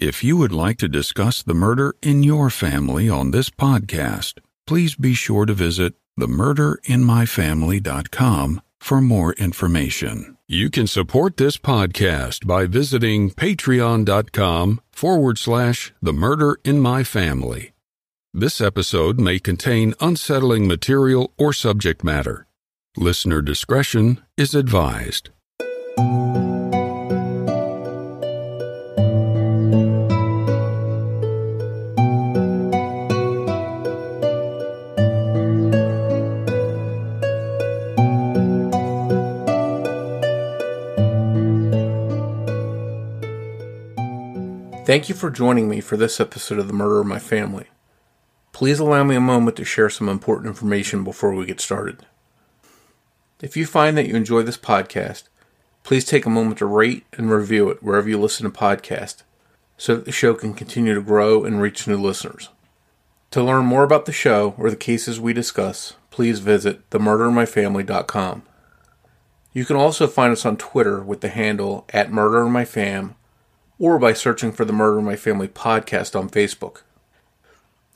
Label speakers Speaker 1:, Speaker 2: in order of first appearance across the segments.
Speaker 1: If you would like to discuss the murder in your family on this podcast, please be sure to visit themurderinmyfamily.com for more information. You can support this podcast by visiting patreon.com forward slash the murder in my family. This episode may contain unsettling material or subject matter. Listener discretion is advised.
Speaker 2: Thank you for joining me for this episode of The Murder of My Family. Please allow me a moment to share some important information before we get started. If you find that you enjoy this podcast, please take a moment to rate and review it wherever you listen to podcasts so that the show can continue to grow and reach new listeners. To learn more about the show or the cases we discuss, please visit themurderinmyfamily.com. You can also find us on Twitter with the handle at murderinmyfam or by searching for the Murder in My Family podcast on Facebook.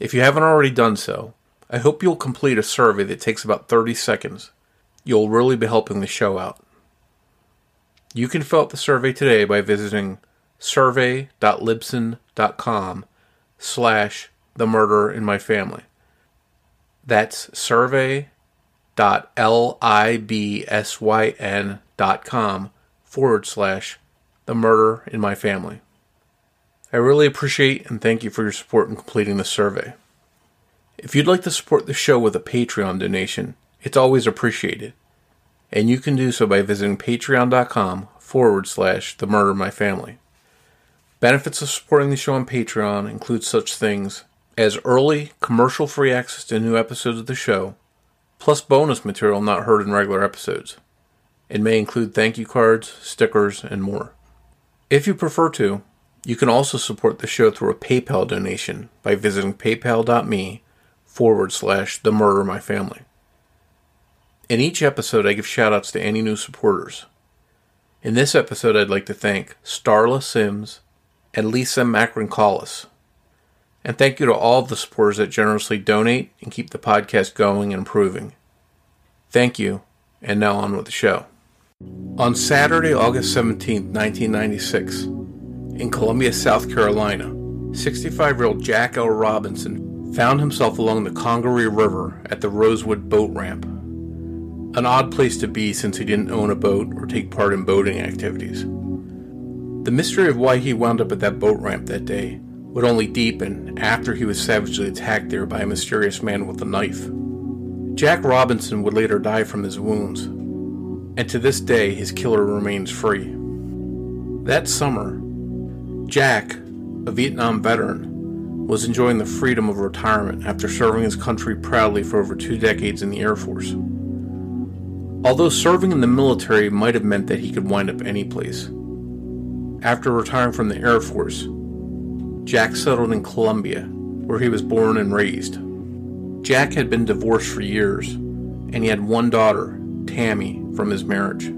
Speaker 2: If you haven't already done so, I hope you'll complete a survey that takes about 30 seconds. You'll really be helping the show out. You can fill out the survey today by visiting survey.libsyn.com slash the murder in my family. That's survey.libsyn.com forward slash the murder in my family. I really appreciate and thank you for your support in completing the survey. If you'd like to support the show with a Patreon donation, it's always appreciated. And you can do so by visiting patreon.com forward slash the murder my family. Benefits of supporting the show on Patreon include such things as early, commercial free access to new episodes of the show, plus bonus material not heard in regular episodes. It may include thank you cards, stickers, and more. If you prefer to, you can also support the show through a PayPal donation by visiting paypal.me forward slash the murder my family. In each episode, I give shoutouts to any new supporters. In this episode, I'd like to thank Starla Sims and Lisa Macron Collis. And thank you to all the supporters that generously donate and keep the podcast going and improving. Thank you, and now on with the show. On Saturday, August 17, 1996, in Columbia, South Carolina, 65 year old Jack L. Robinson found himself along the Congaree River at the Rosewood Boat Ramp. An odd place to be since he didn't own a boat or take part in boating activities. The mystery of why he wound up at that boat ramp that day would only deepen after he was savagely attacked there by a mysterious man with a knife. Jack Robinson would later die from his wounds, and to this day his killer remains free. That summer, Jack, a Vietnam veteran, was enjoying the freedom of retirement after serving his country proudly for over two decades in the Air Force. Although serving in the military might have meant that he could wind up any place. After retiring from the Air Force, Jack settled in Columbia, where he was born and raised. Jack had been divorced for years, and he had one daughter, Tammy, from his marriage.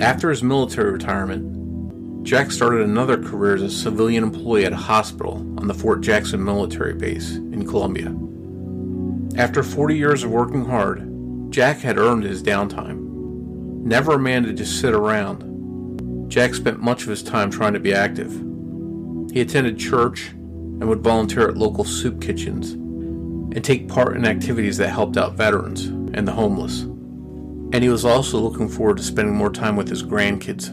Speaker 2: After his military retirement, Jack started another career as a civilian employee at a hospital on the Fort Jackson military base in Columbia. After 40 years of working hard, Jack had earned his downtime. Never a man to just sit around, Jack spent much of his time trying to be active. He attended church and would volunteer at local soup kitchens and take part in activities that helped out veterans and the homeless and he was also looking forward to spending more time with his grandkids.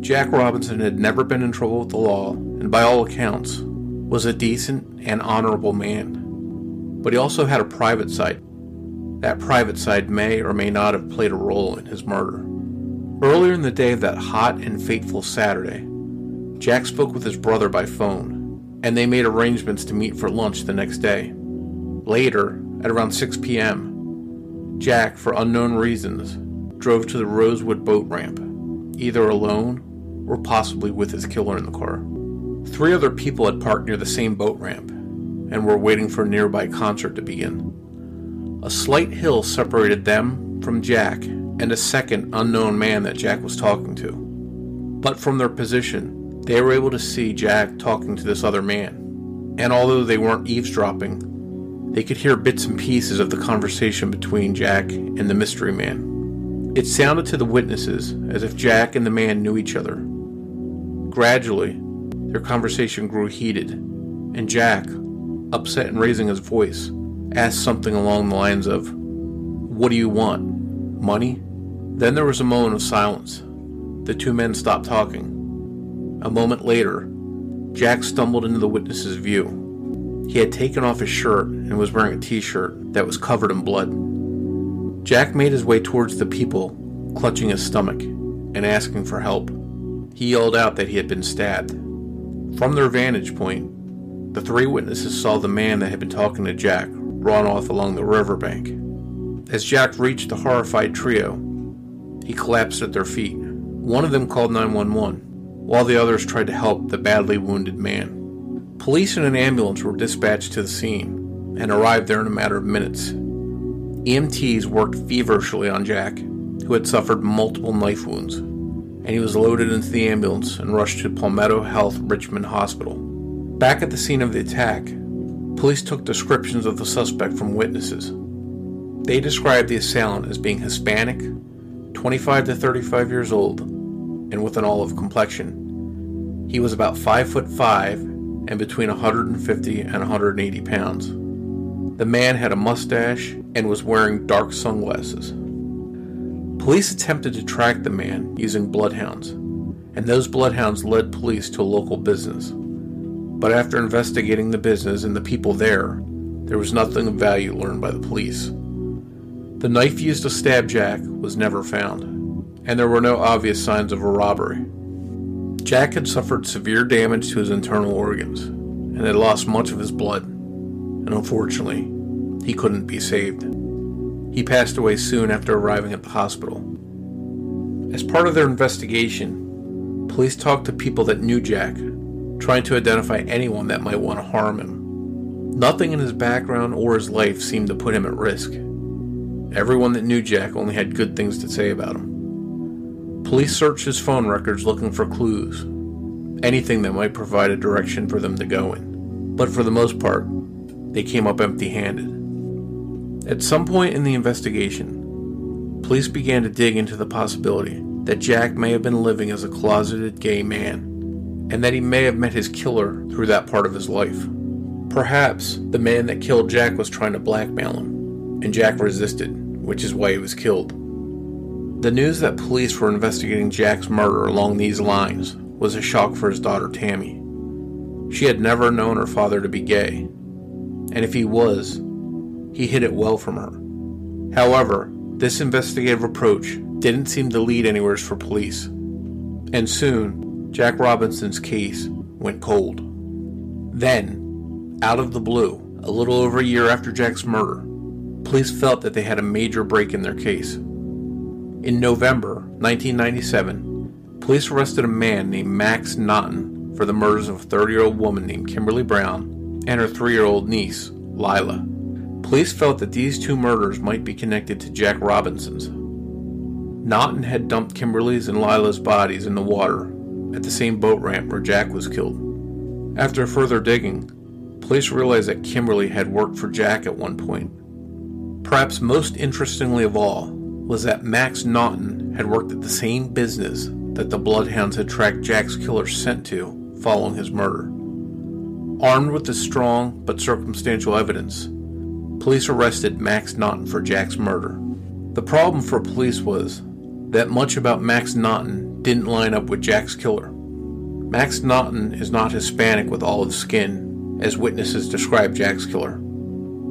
Speaker 2: Jack Robinson had never been in trouble with the law, and by all accounts, was a decent and honorable man. But he also had a private side. That private side may or may not have played a role in his murder. Earlier in the day of that hot and fateful Saturday, Jack spoke with his brother by phone, and they made arrangements to meet for lunch the next day. Later, at around 6 p.m., Jack, for unknown reasons, drove to the Rosewood boat ramp, either alone or possibly with his killer in the car. Three other people had parked near the same boat ramp and were waiting for a nearby concert to begin. A slight hill separated them from Jack and a second unknown man that Jack was talking to. But from their position, They were able to see Jack talking to this other man, and although they weren't eavesdropping, they could hear bits and pieces of the conversation between Jack and the mystery man. It sounded to the witnesses as if Jack and the man knew each other. Gradually, their conversation grew heated, and Jack, upset and raising his voice, asked something along the lines of, What do you want? Money? Then there was a moment of silence. The two men stopped talking. A moment later, Jack stumbled into the witness's view. He had taken off his shirt and was wearing a t shirt that was covered in blood. Jack made his way towards the people, clutching his stomach and asking for help. He yelled out that he had been stabbed. From their vantage point, the three witnesses saw the man that had been talking to Jack run off along the riverbank. As Jack reached the horrified trio, he collapsed at their feet. One of them called 911, while the others tried to help the badly wounded man. Police and an ambulance were dispatched to the scene and arrived there in a matter of minutes. EMTs worked feverishly on Jack, who had suffered multiple knife wounds, and he was loaded into the ambulance and rushed to Palmetto Health Richland Hospital. Back at the scene of the attack, police took descriptions of the suspect from witnesses. They described the assailant as being Hispanic, 25 to 35 years old, and with an olive complexion. He was about 5 foot 5 and between 150 and 180 pounds. The man had a mustache and was wearing dark sunglasses. Police attempted to track the man using bloodhounds, and those bloodhounds led police to a local business. But after investigating the business and the people there, there was nothing of value learned by the police. The knife used to stab Jack was never found, and there were no obvious signs of a robbery. Jack had suffered severe damage to his internal organs and had lost much of his blood, and unfortunately, he couldn't be saved. He passed away soon after arriving at the hospital. As part of their investigation, police talked to people that knew Jack, trying to identify anyone that might want to harm him. Nothing in his background or his life seemed to put him at risk. Everyone that knew Jack only had good things to say about him. Police searched his phone records looking for clues, anything that might provide a direction for them to go in. But for the most part, they came up empty handed. At some point in the investigation, police began to dig into the possibility that Jack may have been living as a closeted gay man, and that he may have met his killer through that part of his life. Perhaps the man that killed Jack was trying to blackmail him, and Jack resisted, which is why he was killed. The news that police were investigating Jack's murder along these lines was a shock for his daughter Tammy. She had never known her father to be gay, and if he was, he hid it well from her. However, this investigative approach didn't seem to lead anywhere for police, and soon Jack Robinson's case went cold. Then, out of the blue, a little over a year after Jack's murder, police felt that they had a major break in their case. In November 1997, police arrested a man named Max Naughton for the murders of a 30 year old woman named Kimberly Brown and her 3 year old niece, Lila. Police felt that these two murders might be connected to Jack Robinson's. Naughton had dumped Kimberly's and Lila's bodies in the water at the same boat ramp where Jack was killed. After further digging, police realized that Kimberly had worked for Jack at one point. Perhaps most interestingly of all was that Max Naughton had worked at the same business that the Bloodhounds had tracked Jack's killer scent to following his murder. Armed with this strong but circumstantial evidence, police arrested Max Naughton for Jack's murder. The problem for police was that much about Max Naughton didn't line up with Jack's killer. Max Naughton is not Hispanic with olive skin, as witnesses describe Jack's killer.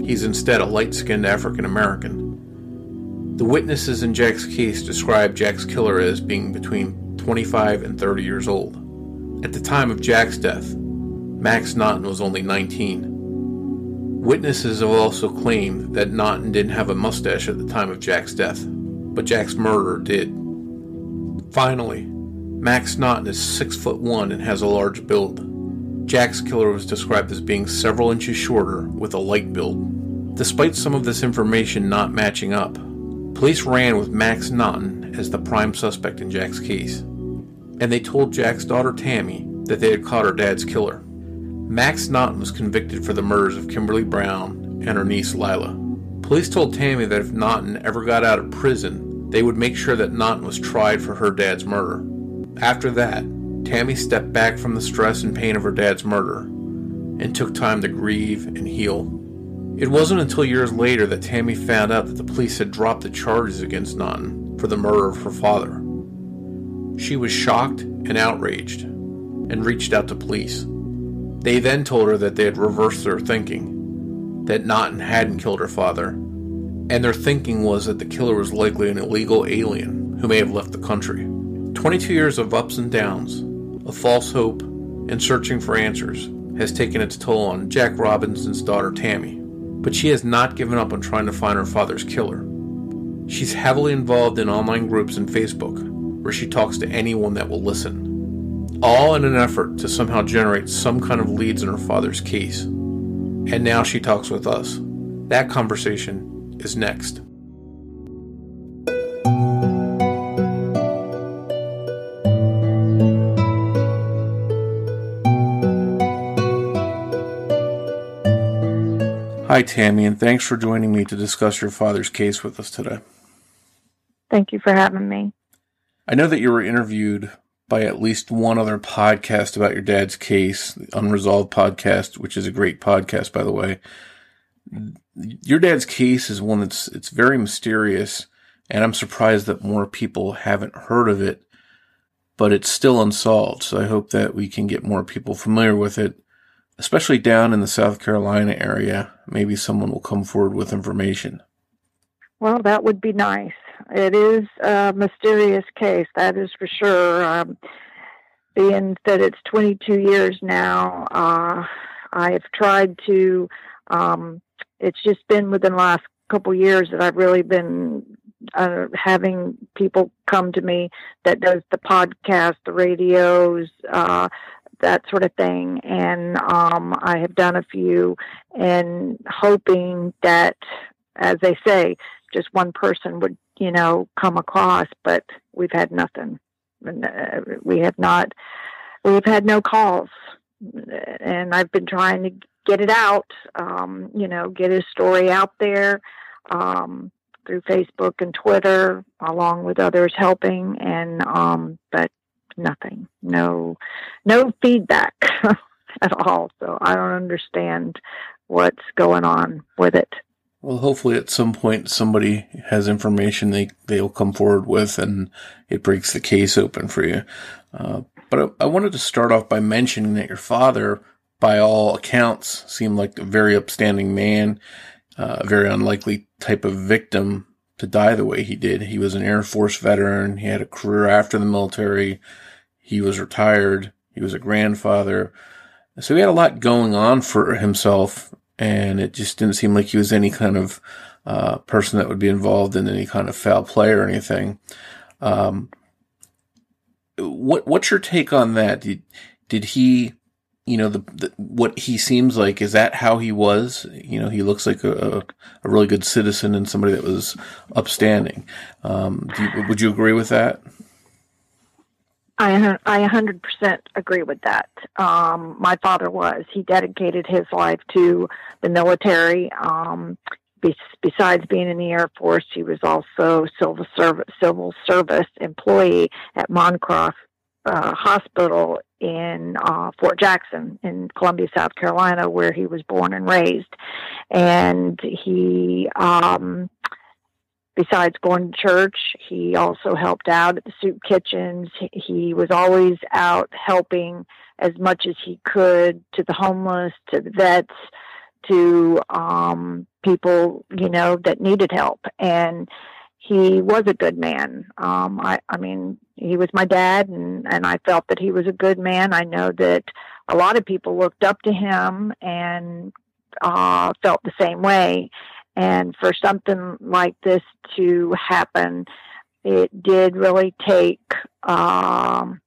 Speaker 2: He's instead a light skinned African American. The witnesses in Jack's case describe Jack's killer as being between 25 and 30 years old. At the time of Jack's death, Max Naughton was only 19. Witnesses have also claimed that Naughton didn't have a mustache at the time of Jack's death, but Jack's murderer did. Finally, Max Naughton is 6 foot 1 and has a large build. Jack's killer was described as being several inches shorter with a light build. Despite some of this information not matching up, police ran with Max Naughton as the prime suspect in Jack's case, and they told Jack's daughter Tammy that they had caught her dad's killer. Max Naughton was convicted for the murders of Kimberly Brown and her niece Lila. Police told Tammy that if Naughton ever got out of prison, they would make sure that Naughton was tried for her dad's murder. After that, Tammy stepped back from the stress and pain of her dad's murder and took time to grieve and heal. It wasn't until years later that Tammy found out that the police had dropped the charges against Naughton for the murder of her father. She was shocked and outraged and reached out to police. They then told her that they had reversed their thinking, that Naughton hadn't killed her father, and their thinking was that the killer was likely an illegal alien who may have left the country. 22 years of ups and downs, of false hope, and searching for answers has taken its toll on Jack Robinson's daughter Tammy, but she has not given up on trying to find her father's killer. She's heavily involved in online groups and Facebook, where she talks to anyone that will listen all in an effort to somehow generate some kind of leads in her father's case. And now she talks with us. That conversation is next. Hi, Tammy, and thanks for joining me to discuss your father's case with us today.
Speaker 3: Thank you for having me.
Speaker 2: I know that you were interviewed by at least one other podcast about your dad's case, the Unresolved podcast, which is a great podcast, by the way. Your dad's case is one that's it's very mysterious, and I'm surprised that more people haven't heard of it. But it's still unsolved, so I hope that we can get more people familiar with it, especially down in the South Carolina area. Maybe someone will come forward with information.
Speaker 3: Well, that would be nice. It is a mysterious case, that is for sure. Um, being that it's 22 years now, uh, I have tried to. Um, it's just been within the last couple years that I've really been uh, having people come to me that does the podcast, the radios, uh, that sort of thing, and um, I have done a few, and hoping that, as they say, just one person would you know, come across, but we've had nothing. Uh, we have not, we've had no calls. And I've been trying to get it out, um, you know, get his story out there um, through Facebook and Twitter, along with others helping. And, um, but nothing, no, no feedback at all. So I don't understand what's going on with it.
Speaker 2: Well, hopefully at some point somebody has information they, they'll come forward with and it breaks the case open for you. Uh, but I, I, wanted to start off by mentioning that your father, by all accounts, seemed like a very upstanding man, uh, a very unlikely type of victim to die the way he did. He was an Air Force veteran. He had a career after the military. He was retired. He was a grandfather. So he had a lot going on for himself and it just didn't seem like he was any kind of uh, person that would be involved in any kind of foul play or anything. Um, what what's your take on that? Did, did he, you know, the, the, what he seems like is that how he was? You know, he looks like a, a really good citizen and somebody that was upstanding. Um, you, would you agree with that?
Speaker 3: I I 100% agree with that. Um, my father was. He dedicated his life to the military. Um, be, besides being in the Air Force, he was also civil service civil service employee at Moncrief uh, Hospital in uh, Fort Jackson in Columbia, South Carolina, where he was born and raised. And he um, besides going to church, he also helped out at the soup kitchens. He was always out helping as much as he could to the homeless, to the vets, to um, people, you know, that needed help. And he was a good man. Um, I, I mean, he was my dad, and, and I felt that he was a good man. I know that a lot of people looked up to him and uh, felt the same way. And for something like this to happen, it did really take, um,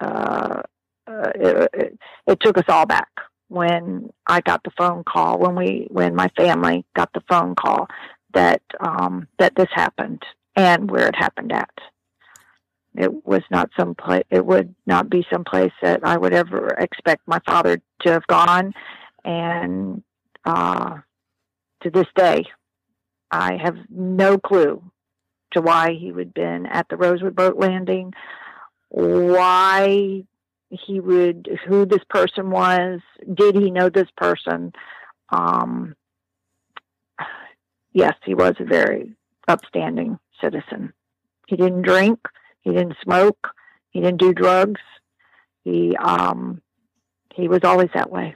Speaker 3: uh, uh, it, it, took us all back when I got the phone call, when we, when my family got the phone call that, um, that this happened and where it happened at. it was not some place. It would not be some place that I would ever expect my father to have gone, and uh, to this day, I have no clue to why he would have been at the Rosewood boat landing, why he would, who this person was, did he know this person? Um, yes, he was a very upstanding citizen. He didn't drink, he didn't smoke, he didn't do drugs. He um, he was always that way.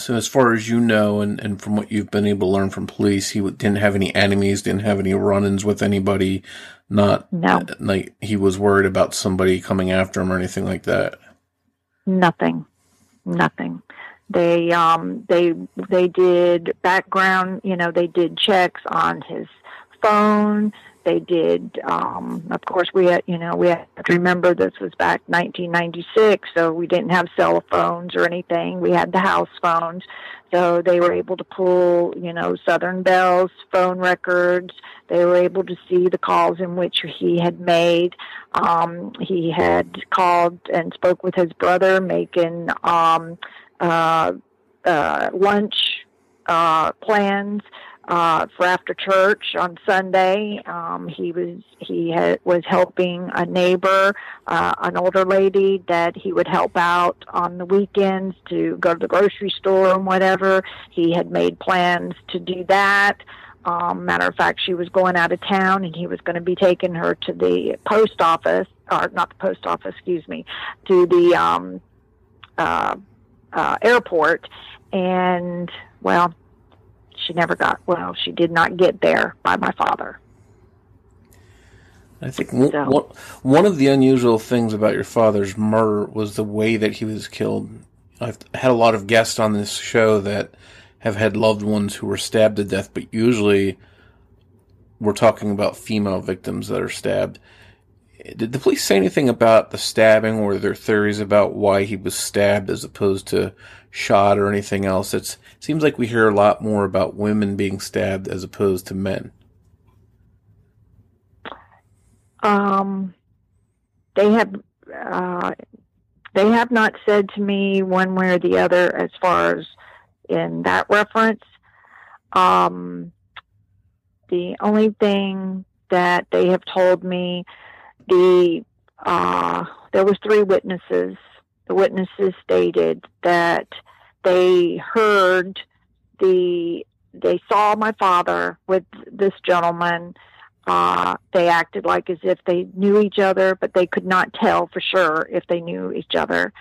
Speaker 2: So, as far as you know, and, and from what you've been able to learn from police, he didn't have any enemies, didn't have any run-ins with anybody. Not
Speaker 3: no.
Speaker 2: like he was worried about somebody coming after him or anything like that.
Speaker 3: Nothing, nothing. They um they they did background. You know, they did checks on his phone they did. Um of course we had you know we have to remember this was back 1996 so we didn't have cell phones or anything. We had the house phones. So they were able to pull you know southern bell's phone records. They were able to see the calls in which he had made. Um he had called and spoke with his brother making um uh uh lunch uh plans uh, for after church on Sunday. Um, he was he had, was helping a neighbor, uh, an older lady that he would help out on the weekends to go to the grocery store and whatever. He had made plans to do that. Um, matter of fact, she was going out of town, and he was going to be taking her to the post office, or not the post office, excuse me, to the um, uh, uh, airport. And well, she never got well. She did not get there by my father.
Speaker 2: I think so. one, one of the unusual things about your father's murder was the way that he was killed. I've had a lot of guests on this show that have had loved ones who were stabbed to death, but usually we're talking about female victims that are stabbed. Did the police say anything about the stabbing or their theories about why he was stabbed as opposed to shot or anything else? It seems like we hear a lot more about women being stabbed as opposed to men.
Speaker 3: Um, they have uh, they have not said to me one way or the other as far as in that reference. Um, the only thing that they have told me the uh, there was three witnesses. The witnesses stated that they heard the they saw my father with this gentleman. Uh, they acted like as if they knew each other, but they could not tell for sure if they knew each other.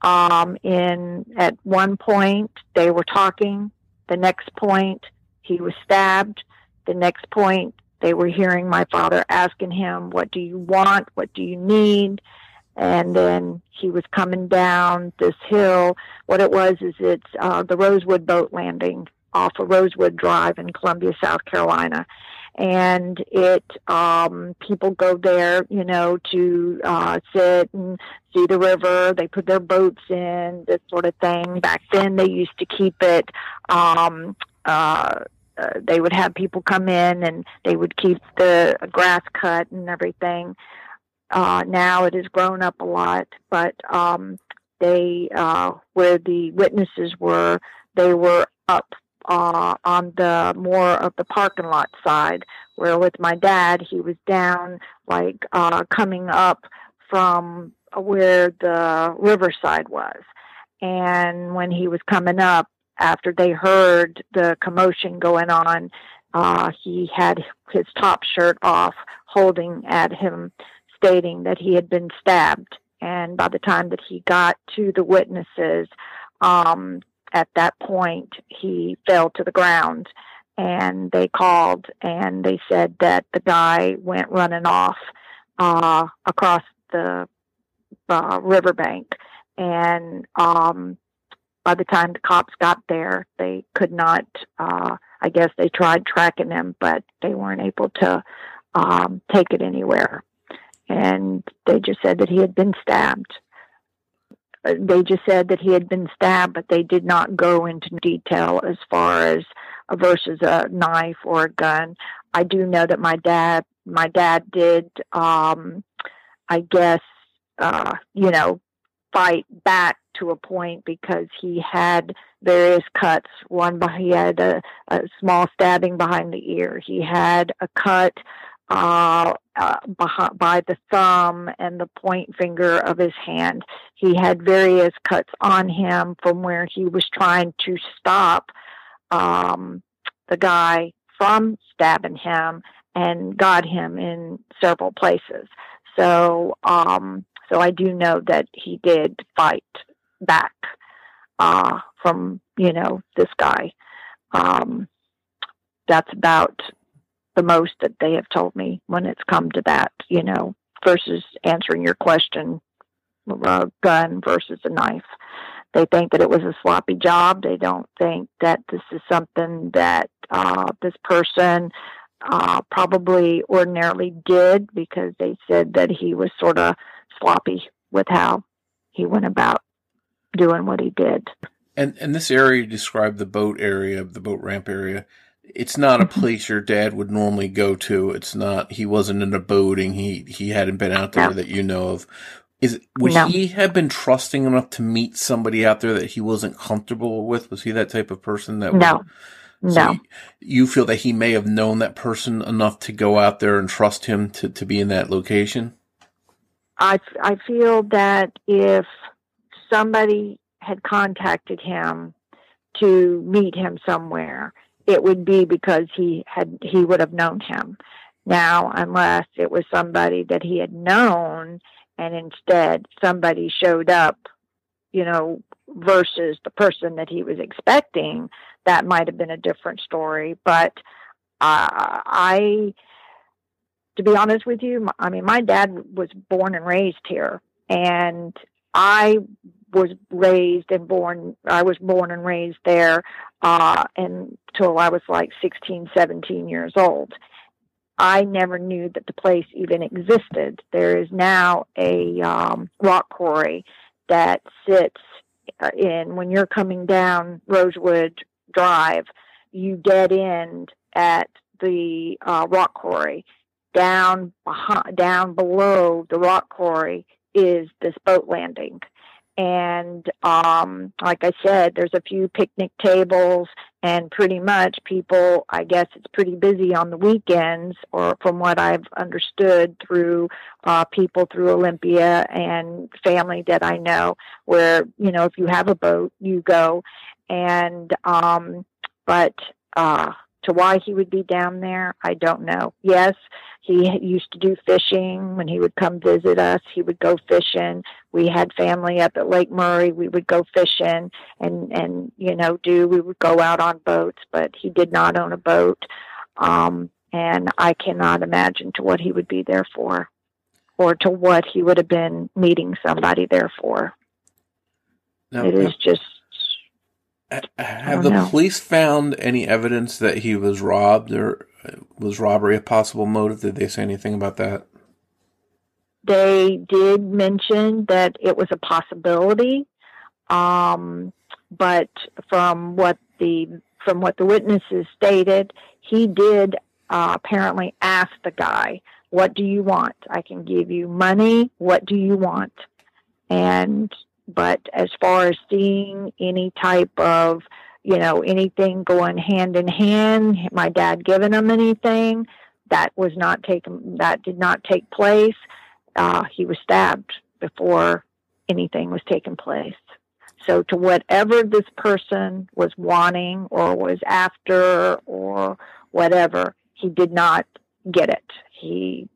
Speaker 3: Um, in at one point they were talking. The next point he was stabbed. The next point they were hearing my father asking him, What do you want? What do you need? And then he was coming down this hill. What it was is it's uh, the Rosewood boat landing off of Rosewood Drive in Columbia, South Carolina. And it, um, people go there, you know, to, uh, sit and see the river. They put their boats in, this sort of thing. Back then they used to keep it, um, uh, uh, they would have people come in and they would keep the grass cut and everything. Uh, now it has grown up a lot, but um, they, uh, where the witnesses were, they were up uh, on the more of the parking lot side. Where with my dad, he was down, like uh, coming up from where the riverside was. And when he was coming up, after they heard the commotion going on, uh, he had his top shirt off, holding at him, stating that he had been stabbed. And by the time that he got to the witnesses, um, at that point, he fell to the ground. And they called and they said that the guy went running off uh, across the uh, riverbank. And um, by the time the cops got there, they could not. Uh, I guess they tried tracking him, but they weren't able to um, take it anywhere. And they just said that he had been stabbed. Uh, they just said that he had been stabbed, but they did not go into detail as far as uh, versus a knife or a gun. I do know that my dad, my dad did um, I guess, uh, you know, fight back to a point because he had various cuts. One, he had a, a small stabbing behind the ear. He had a cut uh, uh, behind, by the thumb and the point finger of his hand. He had various cuts on him from where he was trying to stop um, the guy from stabbing him and got him in several places. So, um, so I do know that he did fight back uh, from you know this guy. Um, that's about the most that they have told me when it's come to that. You know, versus answering your question, a gun versus a knife. They think that it was a sloppy job. They don't think that this is something that uh, this person uh, probably ordinarily did because they said that he was sort of sloppy with how he went about doing what he did.
Speaker 2: And and this area you described the boat area, the boat ramp area. It's not a mm-hmm. place your dad would normally go to. It's not. He wasn't in a boating. He he hadn't been out there no. that you know of. Is would no. he have been trusting enough to meet somebody out there that he wasn't comfortable with? Was he that type of person that?
Speaker 3: No,
Speaker 2: would,
Speaker 3: so no.
Speaker 2: You feel that he may have known that person enough to go out there and trust him to to be in that location.
Speaker 3: I I feel that if somebody had contacted him to meet him somewhere, it would be because he had he would have known him. Now, unless it was somebody that he had known and instead somebody showed up, you know, versus the person that he was expecting, that might have been a different story. But uh, I, to be honest with you, I mean, my dad was born and raised here, and I was raised and born i was born and raised there uh until i was like 16 17 years old. I never knew that the place even existed. There is now a um rock quarry that sits uh, in when you're coming down rosewood drive you dead end at the uh, rock quarry. Down behind, down below the rock quarry is this boat landing and um, like I said, there's a few picnic tables, and pretty much people, I guess it's pretty busy on the weekends, or from what I've understood through uh, people through Olympia and family that I know, where, you know, if you have a boat, you go. And, um, but, uh, to why he would be down there, I don't know. Yes, he used to do fishing when he would come visit us. He would go fishing. We had family up at Lake Murray. We would go fishing and and you know do we would go out on boats, but he did not own a boat. Um, and I cannot imagine to what he would be there for, or to what he would have been meeting somebody there for. Now, it is just
Speaker 2: have the know. police found any evidence that he was robbed or was robbery a possible motive? Did they say anything about that?
Speaker 3: They did mention that it was a possibility, um, but from what the from what the witnesses stated, he did uh, apparently ask the guy, "What do you want? I can give you money. What do you want?" And but as far as seeing any type of, you know, anything going hand in hand, my dad giving him anything, that was not taken, that did not take place. Uh, he was stabbed before anything was taking place. So to whatever this person was wanting or was after or whatever, he did not get it. He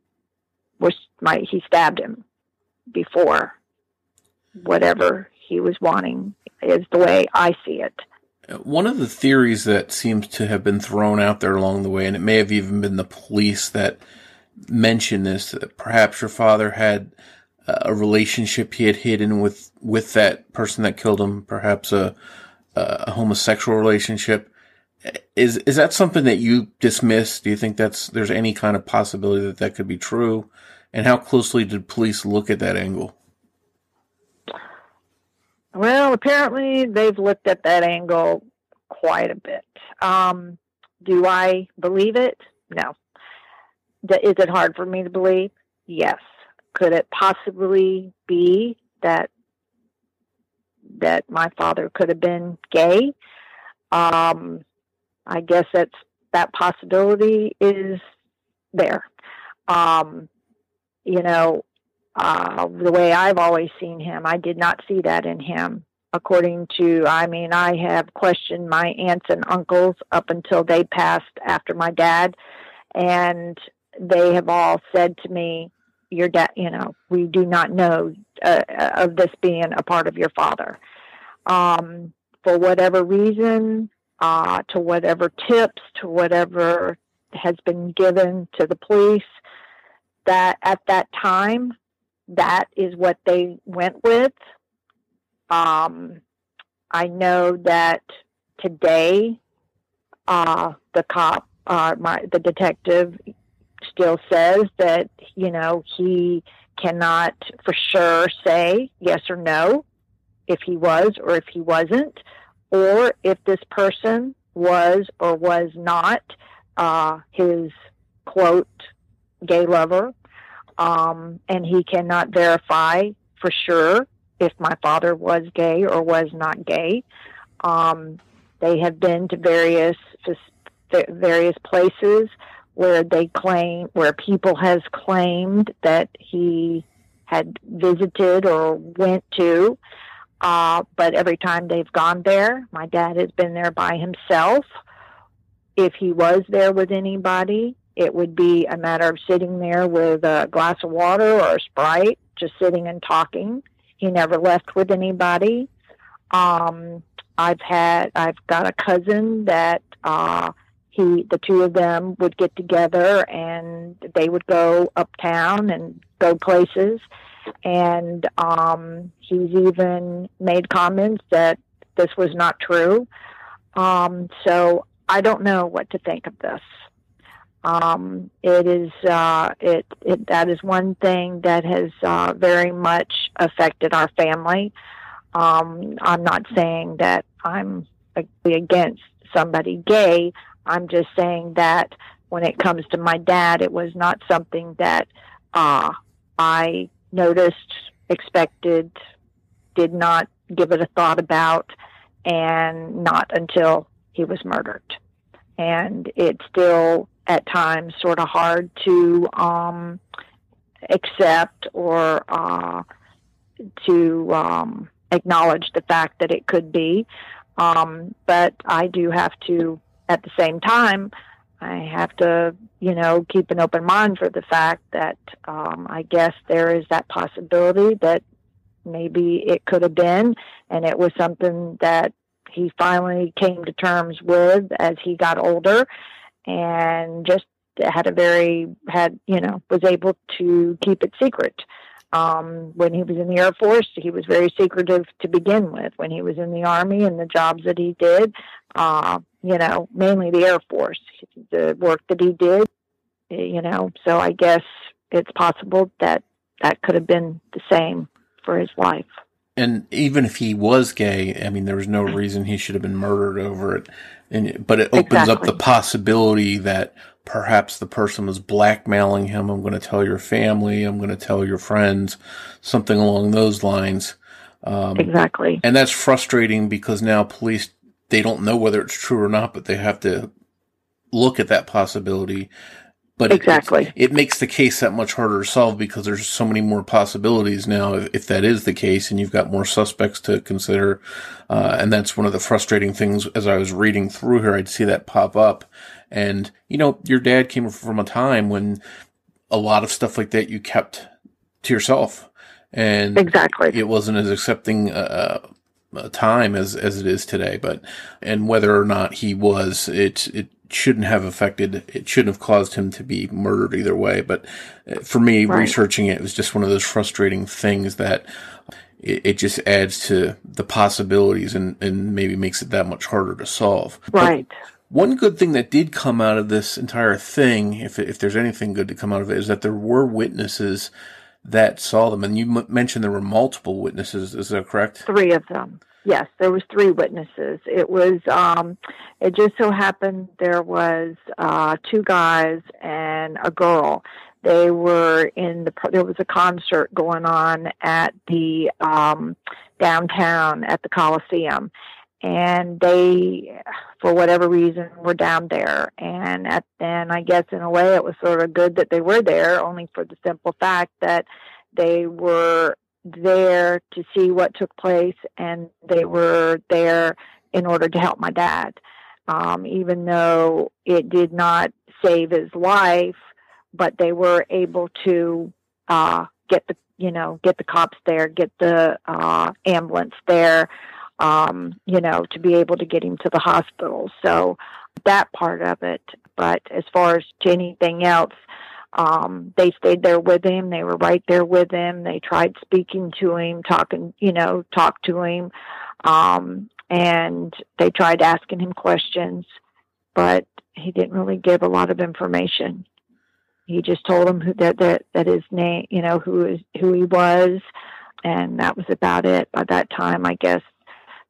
Speaker 3: was my he stabbed him before whatever he was wanting is the way I see it.
Speaker 2: One of the theories that seems to have been thrown out there along the way, and it may have even been the police that mentioned this, that perhaps your father had a relationship he had hidden with, with that person that killed him, perhaps a, a homosexual relationship. Is, is that something that you dismiss? Do you think that's, there's any kind of possibility that that could be true? And how closely did police look at that angle?
Speaker 3: Well, apparently they've looked at that angle quite a bit. Um, do I believe it? No. Is it hard for me to believe? Yes. could it possibly be that that my father could have been gay? Um, I guess that's that possibility is there. Um, you know, uh, the way I've always seen him, I did not see that in him. According to, I mean, I have questioned my aunts and uncles up until they passed after my dad, and they have all said to me, "Your dad, you know, we do not know uh, of this being a part of your father." Um, for whatever reason, uh, to whatever tips, to whatever has been given to the police, that at that time, that is what they went with. Um, I know that today, uh, the cop, uh, my the detective, still says that you know he cannot for sure say yes or no if he was or if he wasn't, or if this person was or was not uh, his quote gay lover, um, and he cannot verify for sure if my father was gay or was not gay. Um, they have been to various various places where they claim where people has claimed that he had visited or went to uh, but every time they've gone there, my dad has been there by himself. If he was there with anybody, it would be a matter of sitting there with a glass of water or a Sprite, just sitting and talking. He never left with anybody. Um, I've had, I've got a cousin that, uh, he, the two of them would get together and they would go uptown and go places and um, he's even made comments that this was not true. Um, so I don't know what to think of this. Um, it is uh, it, it that is one thing that has uh, very much affected our family. Um, I'm not saying that I'm against somebody gay. I'm just saying that when it comes to my dad, it was not something that uh, I noticed, expected, did not give it a thought about, and not until he was murdered. And it still at times sort of hard to um, accept or uh, to um, acknowledge the fact that it could be. Um, but I do have to, at the same time, I have to, you know, keep an open mind for the fact that um, I guess there is that possibility that maybe it could have been, and it was something that he finally came to terms with as he got older, and just had a very had you know was able to keep it secret. Um, when he was in the Air Force, he was very secretive to begin with. When he was in the Army and the jobs that he did, uh, you know, mainly the Air Force, the work that he did, you know, so I guess it's possible that that could have been the same for his wife.
Speaker 2: And even if he was gay, I mean, there was no reason he should have been murdered over it. And, but it opens exactly. up the possibility that perhaps the person was blackmailing him. I'm going to tell your family. I'm going to tell your friends, something along those lines.
Speaker 3: Um, exactly.
Speaker 2: And that's frustrating because now police they don't know whether it's true or not, but they have to look at that possibility. But
Speaker 3: exactly,
Speaker 2: it, it, makes the case that much harder to solve because there's so many more possibilities now. If, if that is the case, and you've got more suspects to consider, uh, and that's one of the frustrating things. As I was reading through here, I'd see that pop up, and you know, your dad came from a time when a lot of stuff like that you kept to yourself, and
Speaker 3: exactly,
Speaker 2: it wasn't as accepting. Uh, time as as it is today. But and whether or not he was, it it shouldn't have affected. It shouldn't have caused him to be murdered either way. But uh, for me, right. researching it was just one of those frustrating things that. It, it just adds to the possibilities and, and maybe makes it that much harder to solve.
Speaker 3: Right.
Speaker 2: But one good thing that did come out of this entire thing, if if there's anything good to come out of it, is that there were witnesses that saw them. And you m- mentioned there were multiple witnesses. Is that correct?
Speaker 3: Three of them. Yes, there was three witnesses. It was. Um, it just so happened there was uh, two guys and a girl They were in the there was a concert going on at the um, downtown at the Coliseum, and they, for whatever reason, were down there. And at and I guess in a way it was sort of good that they were there, only for the simple fact that they were there to see what took place, and they were there in order to help my dad. Um, even though it did not save his life, but they were able to uh, get the you know get the cops there, get the uh, ambulance there, um, you know, to be able to get him to the hospital. So that part of it. But as far as anything else, um, they stayed there with him. They were right there with him. They tried speaking to him, talking, you know, talk to him. Um, and they tried asking him questions, but he didn't really give a lot of information. He just told them that that that his name, you know, who is who he was, and that was about it. By that time, I guess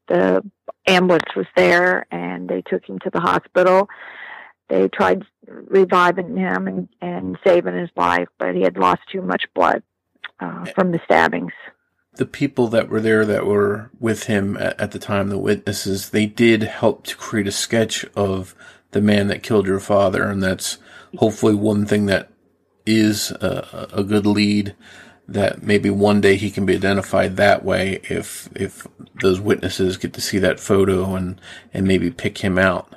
Speaker 3: the ambulance was there, and they took him to the hospital. They tried reviving him and, and saving his life, but he had lost too much blood uh, from the stabbings.
Speaker 2: The people that were there that were with him at, at the time, the witnesses, they did help to create a sketch of the man that killed your father, and that's hopefully one thing that is a, a good lead that maybe one day he can be identified that way if if those witnesses get to see that photo and and maybe pick him out.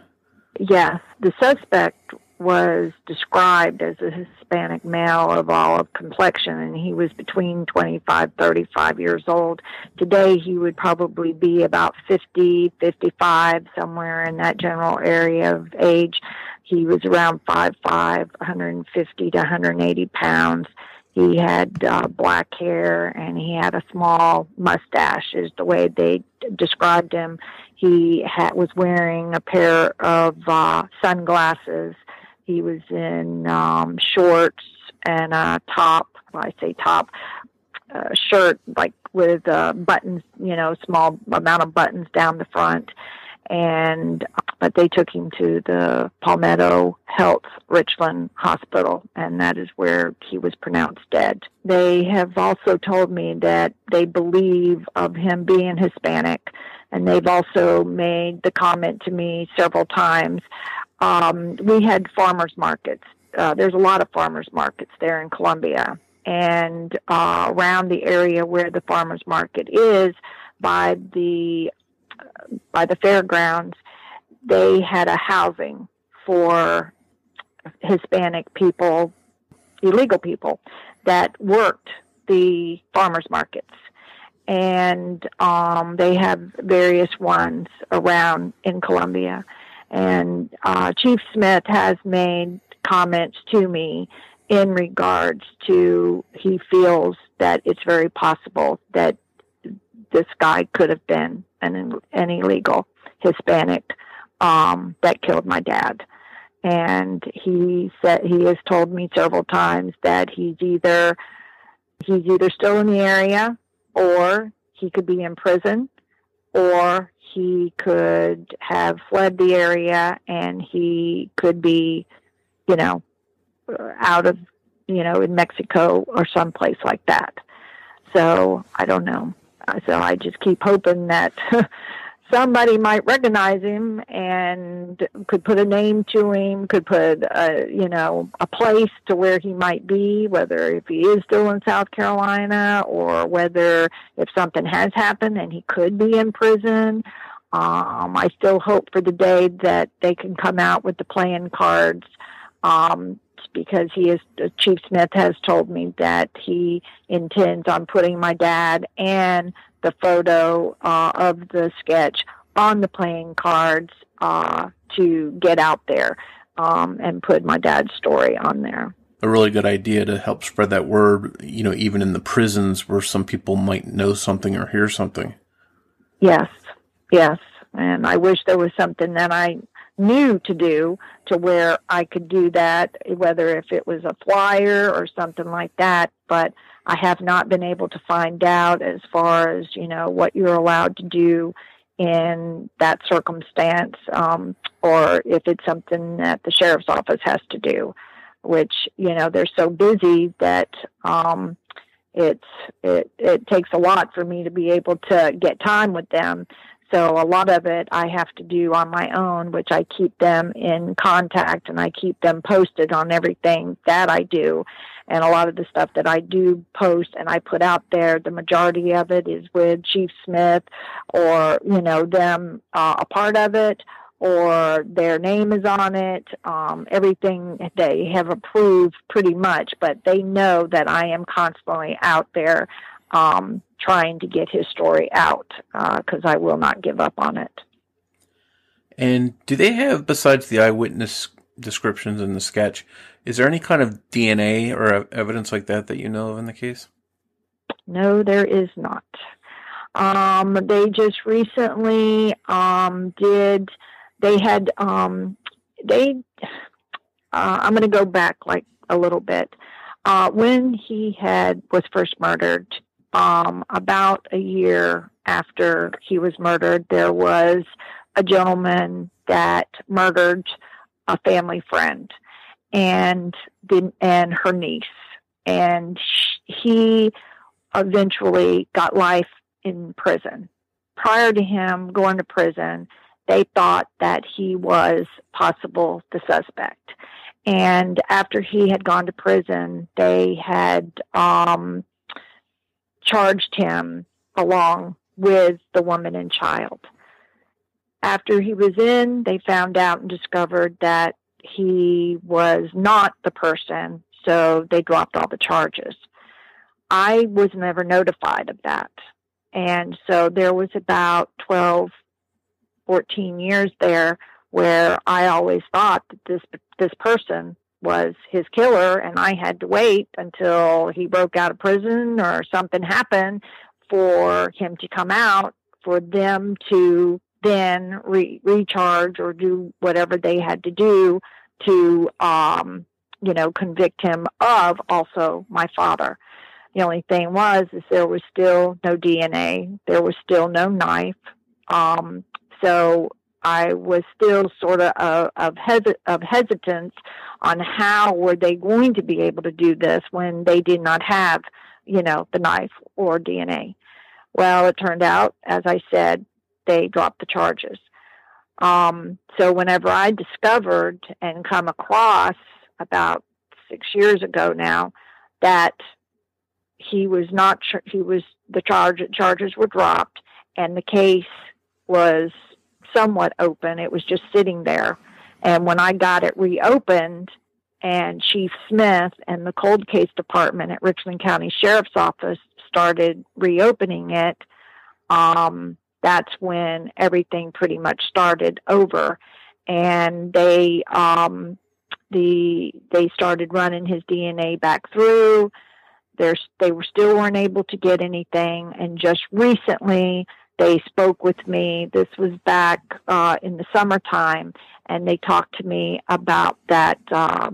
Speaker 3: Yes, the suspect was described as a Hispanic male of olive complexion, and he was between 25, 35 years old. Today, he would probably be about 50, 55, somewhere in that general area of age. He was around 5'5, 150 to 180 pounds. He had uh, black hair and he had a small mustache, is the way they described him. He had, was wearing a pair of uh, sunglasses. He was in um, shorts and a top. Well, I say top uh, shirt, like with uh, buttons, you know, small amount of buttons down the front and but they took him to the Palmetto Health Richland Hospital, and that is where he was pronounced dead. They have also told me that they believe of him being Hispanic, and they've also made the comment to me several times. Um, we had farmers markets. Uh, there's a lot of farmers markets there in Columbia, and uh, around the area where the farmers market is, by the by the fairgrounds, they had a housing for Hispanic people, illegal people that worked the farmers markets. And um, they have various ones around in Columbia. And uh, Chief Smith has made comments to me in regards to he feels that it's very possible that this guy could have been an, an illegal Hispanic um, that killed my dad. And he said he has told me several times that he's either he's either still in the area or he could be in prison or he could have fled the area and he could be, you know, out of, you know, in Mexico or someplace like that. So I don't know. So I just keep hoping that somebody might recognize him and could put a name to him, could put a, you know, a place to where he might be, whether if he is still in South Carolina or whether if something has happened and he could be in prison. Um, I still hope for the day that they can come out with the playing cards um, because he is Chief Smith has told me that he intends on putting my dad and the photo uh, of the sketch on the playing cards uh, to get out there um, and put my dad's story on there.
Speaker 2: A really good idea to help spread that word, you know, even in the prisons where some people might know something or hear something.
Speaker 3: Yes, yes. And I wish there was something that I knew to do to where I could do that, whether if it was a flyer or something like that. But I have not been able to find out as far as you know what you're allowed to do in that circumstance, um, or if it's something that the sheriff's office has to do. which you know they're so busy that um, it's it it takes a lot for me to be able to get time with them. So a lot of it I have to do on my own, which I keep them in contact and I keep them posted on everything that I do. And a lot of the stuff that I do post and I put out there, the majority of it is with Chief Smith or, you know, them uh, a part of it or their name is on it. Um, everything they have approved pretty much, but they know that I am constantly out there um, trying to get his story out because uh, I will not give up on it.
Speaker 2: And do they have, besides the eyewitness descriptions in the sketch, is there any kind of DNA or evidence like that that you know of in the case?
Speaker 3: No, there is not. Um, they just recently um, did they had um, they. Uh, I'm going to go back like a little bit. Uh, when he had was first murdered, um, about a year after he was murdered, there was a gentleman that murdered a family friend and the, and her niece, and he eventually got life in prison. Prior to him going to prison, they thought that he was possible the suspect. And after he had gone to prison, they had um, charged him along with the woman and child. After he was in, they found out and discovered that he was not the person, so they dropped all the charges. I was never notified of that. And so there was about 12 14 years there where I always thought that this this person was his killer and I had to wait until he broke out of prison or something happened for him to come out for them to then re- recharge or do whatever they had to do to um you know convict him of also my father. The only thing was is there was still no DNA there was still no knife um so I was still sort of uh, of, hesi- of hesitance on how were they going to be able to do this when they did not have, you know, the knife or DNA. Well, it turned out, as I said, they dropped the charges. Um, so whenever I discovered and come across about six years ago now that he was not, he was the charge charges were dropped and the case was somewhat open. It was just sitting there. And when I got it reopened, and Chief Smith and the cold case department at Richland County Sheriff's Office started reopening it, um, that's when everything pretty much started over. And they um, the they started running his DNA back through. There's, they were still weren't able to get anything, and just recently they spoke with me. This was back uh, in the summertime, and they talked to me about that. Uh,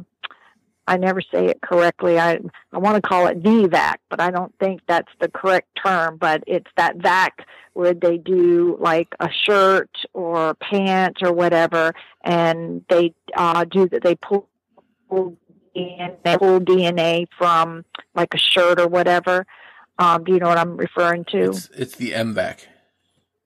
Speaker 3: I never say it correctly. I I want to call it VVAC, but I don't think that's the correct term. But it's that vac where they do like a shirt or pants or whatever, and they uh, do that. They pull, pull DNA, pull DNA from like a shirt or whatever. Um, do you know what I'm referring to?
Speaker 2: It's, it's the MVAC.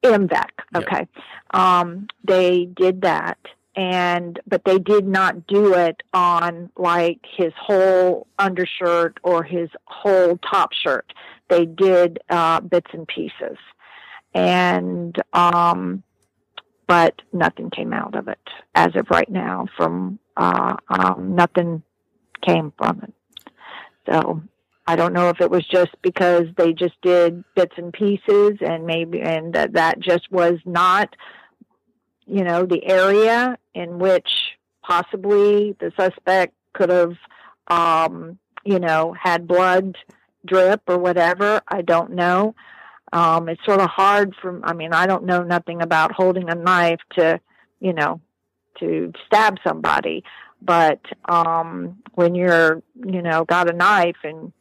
Speaker 3: MVAC. Okay. Yep. Um, they did that and but they did not do it on like his whole undershirt or his whole top shirt. They did uh, bits and pieces, and um, but nothing came out of it as of right now. From uh, um, nothing came from it. So I don't know if it was just because they just did bits and pieces and maybe, and that, that just was not, you know, the area in which possibly the suspect could have, um, you know, had blood drip or whatever. I don't know. Um, it's sort of hard for, I mean, I don't know nothing about holding a knife to, you know, to stab somebody. But um, when you're, you know, got a knife and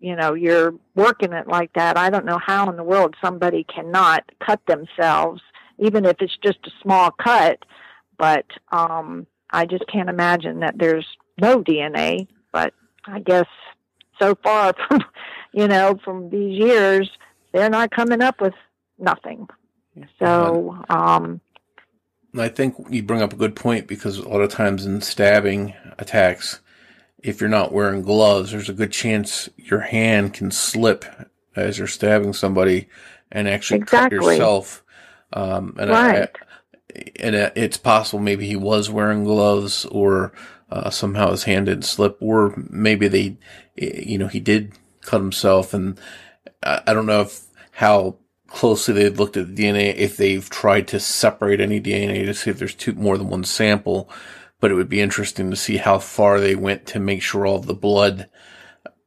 Speaker 3: you know you're working it like that i don't know how in the world somebody cannot cut themselves even if it's just a small cut. But um i just can't imagine that there's no DNA, but I guess so far from you know from these years, they're not coming up with nothing. So, um,
Speaker 2: I think you bring up a good point because a lot of times in stabbing attacks, if you're not wearing gloves, there's a good chance your hand can slip as you're stabbing somebody and actually
Speaker 3: exactly.
Speaker 2: cut yourself. Um, and
Speaker 3: right.
Speaker 2: I, and it's possible maybe he was wearing gloves or uh, somehow his hand didn't slip, or maybe they, you know, he did cut himself. And I, I don't know if how closely they've looked at the DNA, if they've tried to separate any DNA to see if there's two more than one sample. But it would be interesting to see how far they went to make sure all the blood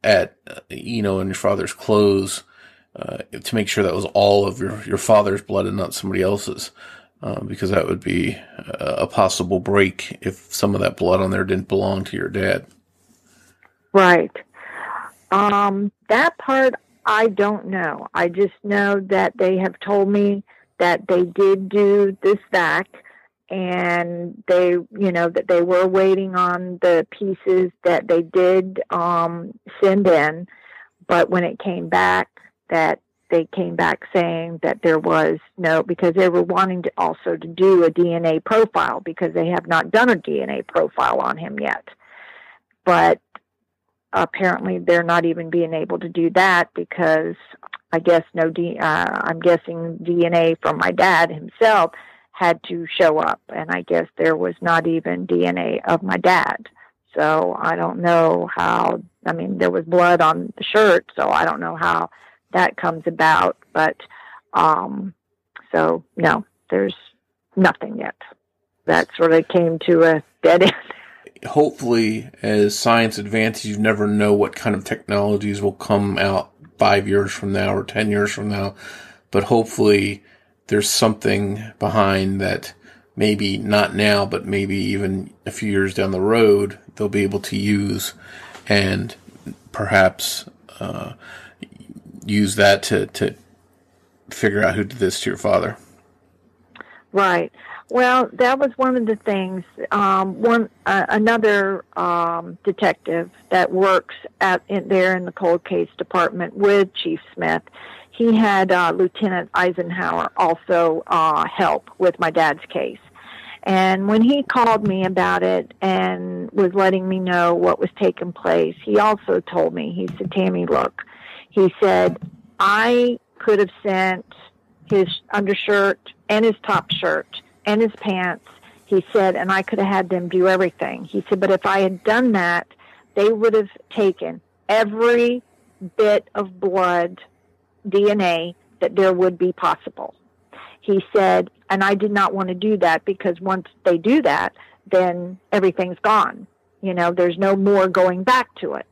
Speaker 2: at, you know, in your father's clothes, uh, to make sure that was all of your, your father's blood and not somebody else's. Uh, because that would be a, possible break if some of that blood on there didn't belong to your dad.
Speaker 3: Right. Um, that part I don't know. I just know that they have told me that they did do this vac and they, you know, that they were waiting on the pieces that they did um, send in. But when it came back, that they came back saying that there was no because they were wanting to also to do a DNA profile because they have not done a DNA profile on him yet. But apparently they're not even being able to do that because I guess no D, uh, I'm guessing DNA from my dad himself had to show up and I guess there was not even DNA of my dad. So I don't know how I mean there was blood on the shirt so I don't know how that comes about. But um, so no, there's nothing yet. That sort of came to a dead end.
Speaker 2: Hopefully, as science advances, you never know what kind of technologies will come out five years from now or ten years from now. But hopefully, there's something behind that. Maybe not now, but maybe even a few years down the road, they'll be able to use and perhaps uh, use that to, to figure out who did this to your father.
Speaker 3: Right. Well, that was one of the things. Um, one uh, another um, detective that works at in, there in the cold case department with Chief Smith. He had uh, Lieutenant Eisenhower also uh, help with my dad's case. And when he called me about it and was letting me know what was taking place, he also told me, he said, Tammy, look, he said, I could have sent his undershirt and his top shirt and his pants. He said, and I could have had them do everything. He said, but if I had done that, they would have taken every bit of blood DNA that there would be possible. He said, and I did not want to do that because once they do that, then everything's gone. You know, there's no more going back to it.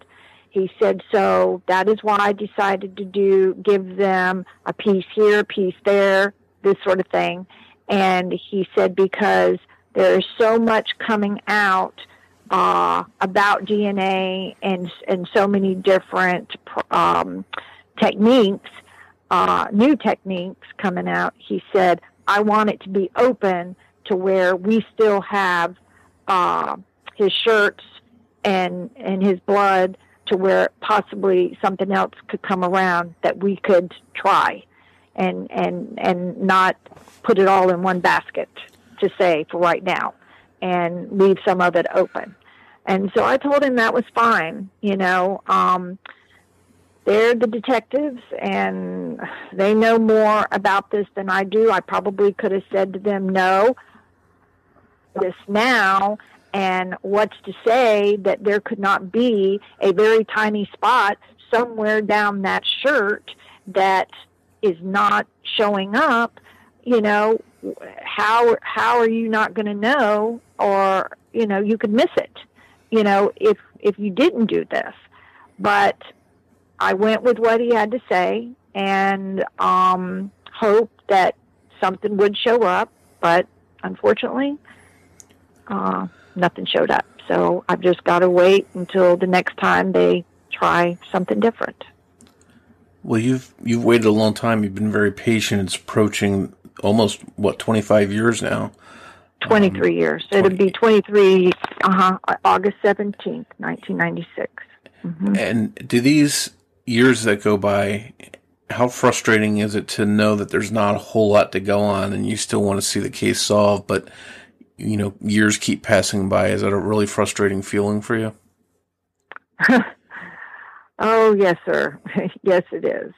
Speaker 3: He said, so that is why I decided to do, give them a piece here, a piece there, this sort of thing. And he said, because there's so much coming out uh, about DNA and, and so many different um, techniques, uh, new techniques coming out. He said, I want it to be open to where we still have uh, his shirts and, and his blood to where possibly something else could come around that we could try and and and not put it all in one basket to say for right now and leave some of it open and so i told him that was fine you know um they're the detectives and they know more about this than i do i probably could have said to them no this now and what's to say that there could not be a very tiny spot somewhere down that shirt that is not showing up? You know, how how are you not going to know, or you know, you could miss it. You know, if if you didn't do this, but I went with what he had to say and um, hoped that something would show up, but unfortunately. Uh, nothing showed up. So I've just got to wait until the next time they try something different.
Speaker 2: Well, you've you've waited a long time. You've been very patient. It's approaching almost what 25 years now.
Speaker 3: 23 um, years. it would be 23, uh-huh, August 17th, 1996.
Speaker 2: Mm-hmm. And do these years that go by, how frustrating is it to know that there's not a whole lot to go on and you still want to see the case solved, but you know, years keep passing by? Is that a really frustrating feeling for you?
Speaker 3: oh, yes, sir. yes, it is.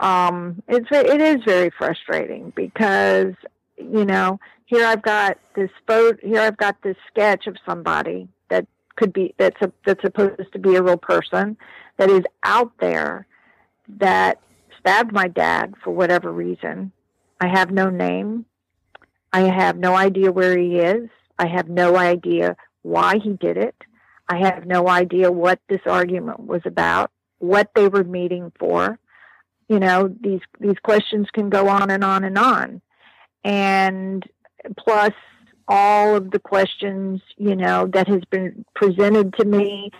Speaker 3: Um, it's it is very frustrating because you know here I've got this photo, here I've got this sketch of somebody could be that's a, that's supposed to be a real person that is out there that stabbed my dad for whatever reason. I have no name. I have no idea where he is. I have no idea why he did it. I have no idea what this argument was about, what they were meeting for. You know, these these questions can go on and on and on. And plus all of the questions, you know, that has been presented to me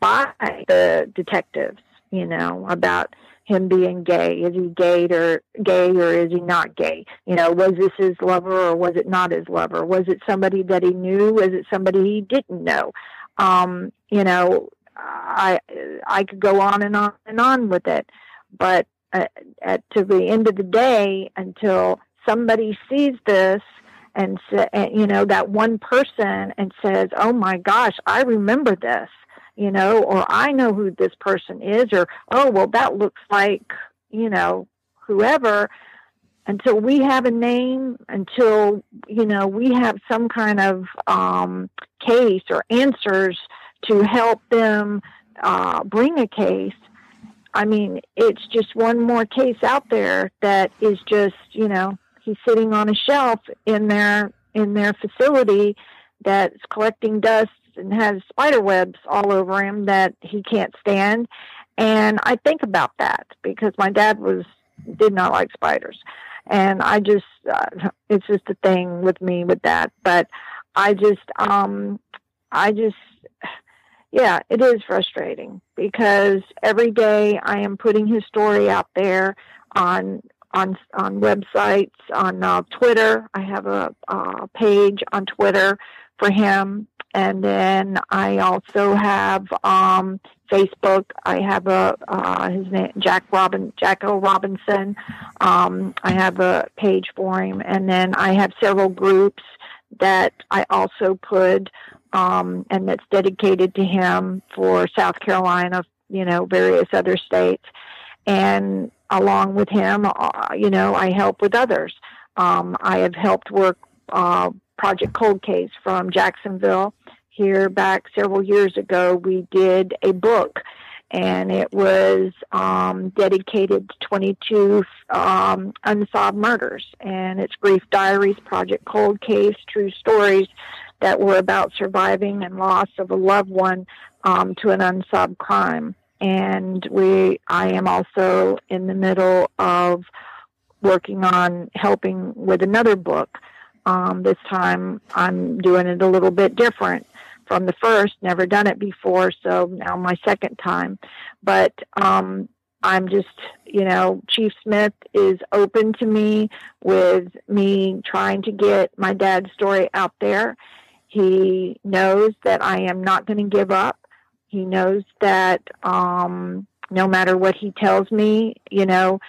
Speaker 3: by the detectives, you know, about him being gay. Is he gay or gay or is he not gay? You know, was this his lover or was it not his lover? Was it somebody that he knew? Was it somebody he didn't know? Um, you know, I I could go on and on and on with it, but uh, at to the end of the day, until somebody sees this and you know that one person and says, "Oh my gosh, I remember this," you know, or I know who this person is, or oh well, that looks like you know whoever. Until we have a name, until you know we have some kind of um, case or answers to help them uh, bring a case. I mean, it's just one more case out there that is just you know he's sitting on a shelf in their in their facility that's collecting dust and has spider webs all over him that he can't stand. And I think about that because my dad was did not like spiders, and I just uh, it's just a thing with me with that. But I just um I just yeah, it is frustrating because every day I am putting his story out there on on on websites, on uh, Twitter. I have a uh, page on Twitter for him, and then I also have um, Facebook. I have a uh, his name Jack Robin Jacko Robinson. Um, I have a page for him, and then I have several groups that I also put, um, and that's dedicated to him for South Carolina, you know, various other states, and along with him, uh, you know, I help with others. Um, I have helped work uh, Project Cold Case from Jacksonville. Here back several years ago, we did a book, and it was um, dedicated to 22 um, unsolved murders. And it's Grief Diaries, Project Cold Case, true stories that were about surviving and loss of a loved one um, to an unsolved crime and we I am also in the middle of working on helping with another book. Um, this time I'm doing it a little bit different from the first. Never done it before, so now my second time. But um, I'm just, you know, Chief Smith is open to me with me trying to get my dad's story out there. He knows that I am not going to give up. He knows that um, no matter what he tells me, you know,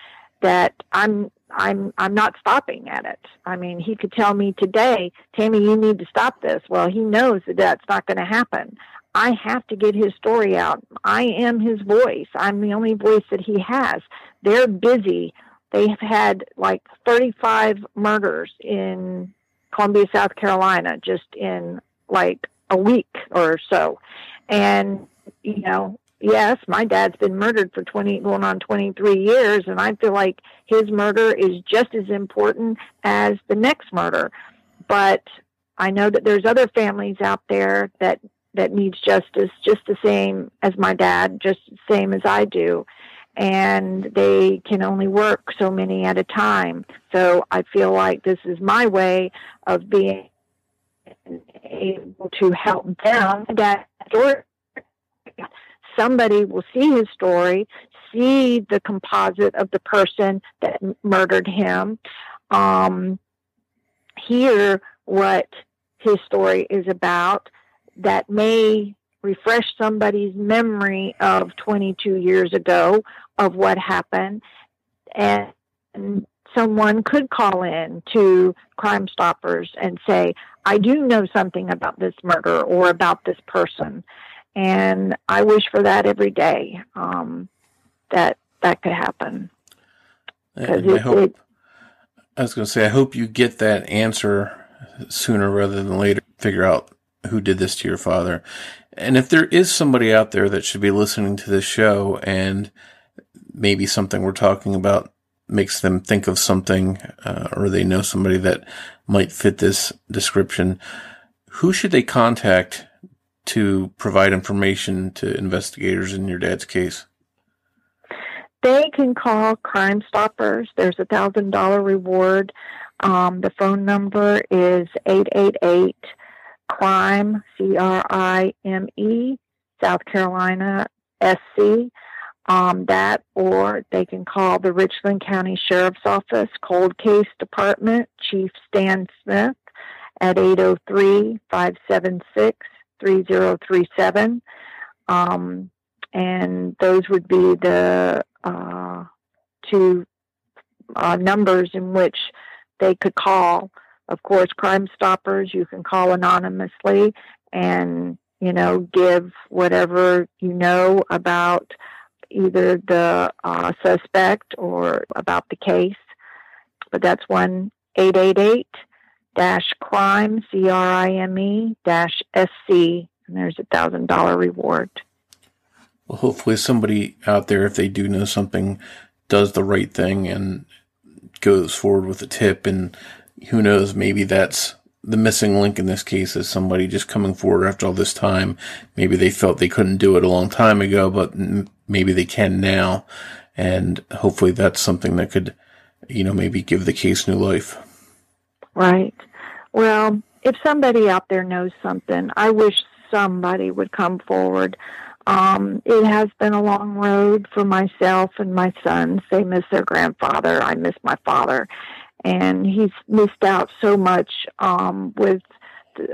Speaker 3: that I'm I'm I'm not stopping at it. I mean, he could tell me today, Tammy, you need to stop this. Well, he knows that that's not going to happen. I have to get his story out. I am his voice. I'm the only voice that he has. They're busy. They've had like 35 murders in Columbia, South Carolina, just in like a week or so. And you know, yes, my dad's been murdered for 20, going on 23 years, and I feel like his murder is just as important as the next murder. But I know that there's other families out there that that needs justice just the same as my dad, just the same as I do. And they can only work so many at a time. So I feel like this is my way of being able to help them that story somebody will see his story, see the composite of the person that murdered him, um, hear what his story is about that may refresh somebody's memory of 22 years ago of what happened. And someone could call in to crime stoppers and say i do know something about this murder or about this person and i wish for that every day um, that that could happen
Speaker 2: and I hope, it, I was going to say, I hope you get that answer sooner rather than later. Figure out who did this to your father. And if there is somebody out there that should be listening to this show and maybe something we're talking about makes them think of something, uh, or they know somebody that might fit this description, who should they contact to provide information to investigators in your dad's case?
Speaker 3: They can call Crime Stoppers. There's a thousand dollar reward. Um, the phone number is eight eight eight crime C R I M E South Carolina SC. Um, that or they can call the Richland County Sheriff's Office Cold Case Department Chief Stan Smith at 803 576 3037. Um, and those would be the uh, two uh, numbers in which they could call. Of course, Crime Stoppers, you can call anonymously and, you know, give whatever you know about either the uh, suspect or about the case. But that's one eight eight eight dash crime C R I M E dash S C, and there's a thousand dollar reward.
Speaker 2: Well, hopefully somebody out there, if they do know something, does the right thing and goes forward with a tip. And who knows, maybe that's the missing link in this case is somebody just coming forward after all this time. Maybe they felt they couldn't do it a long time ago, but maybe they can now. And hopefully that's something that could, you know, maybe give the case new life.
Speaker 3: Right. Well, if somebody out there knows something, I wish somebody would come forward. Um, it has been a long road for myself and my sons. They miss their grandfather. I miss my father, and he's missed out so much um, with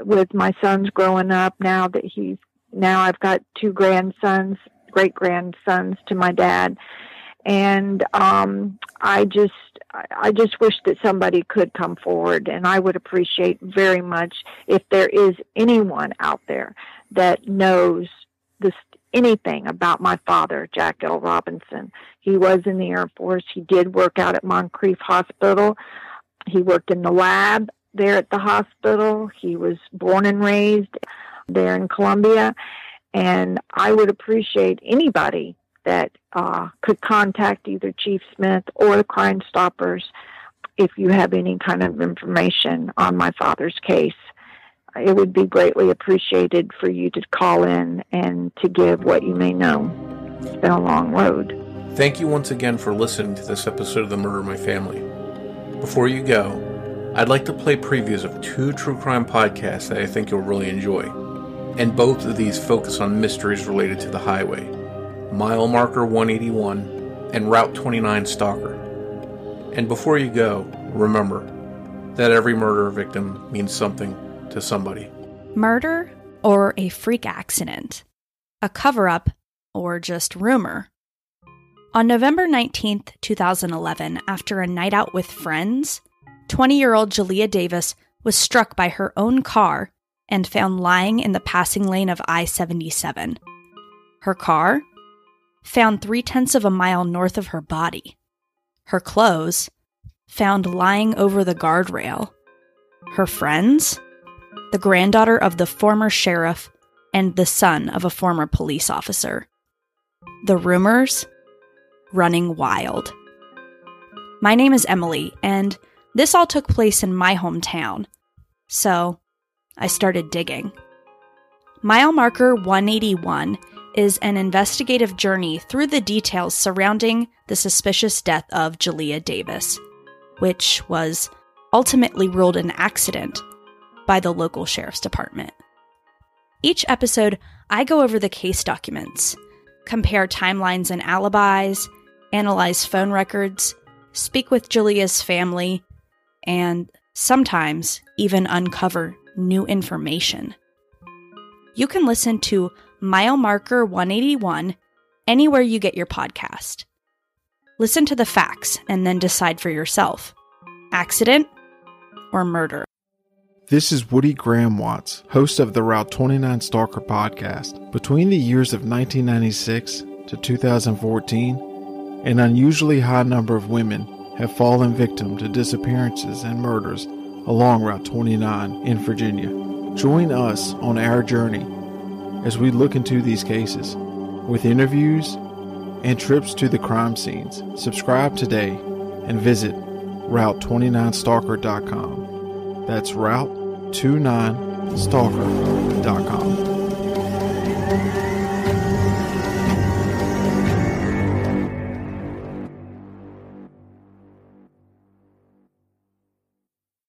Speaker 3: with my sons growing up. Now that he's now I've got two grandsons, great grandsons to my dad, and um, I just I just wish that somebody could come forward, and I would appreciate very much if there is anyone out there that knows this anything about my father, Jack L. Robinson. He was in the Air Force. He did work out at Moncrief Hospital. He worked in the lab there at the hospital. He was born and raised there in Columbia. And I would appreciate anybody that uh, could contact either Chief Smith or the Crime Stoppers if you have any kind of information on my father's case it would be greatly appreciated for you to call in and to give what you may know. It's been a long road.
Speaker 2: Thank you once again for listening to this episode of The Murder of My Family. Before you go, I'd like to play previews of two true crime podcasts that I think you'll really enjoy. And both of these focus on mysteries related to the highway Mile Marker 181 and Route 29 Stalker. And before you go, remember that every murder victim means something to somebody.
Speaker 4: Murder or a freak accident? A cover up or just rumor? On November 19th, 2011, after a night out with friends, 20 year old Julia Davis was struck by her own car and found lying in the passing lane of I 77. Her car? Found three tenths of a mile north of her body. Her clothes? Found lying over the guardrail. Her friends? the granddaughter of the former sheriff and the son of a former police officer. The rumors running wild. My name is Emily, and this all took place in my hometown. So I started digging. Mile Marker 181 is an investigative journey through the details surrounding the suspicious death of Julia Davis, which was ultimately ruled an accident by the local sheriff's department. Each episode, I go over the case documents, compare timelines and alibis, analyze phone records, speak with Julia's family, and sometimes even uncover new information. You can listen to Mile Marker 181 anywhere you get your podcast. Listen to the facts and then decide for yourself accident or murder.
Speaker 5: This is Woody Graham Watts, host of the Route 29 Stalker podcast. Between the years of 1996 to 2014, an unusually high number of women have fallen victim to disappearances and murders along Route 29 in Virginia. Join us on our journey as we look into these cases with interviews and trips to the crime scenes. Subscribe today and visit Route29Stalker.com. That's Route29Stalker.com.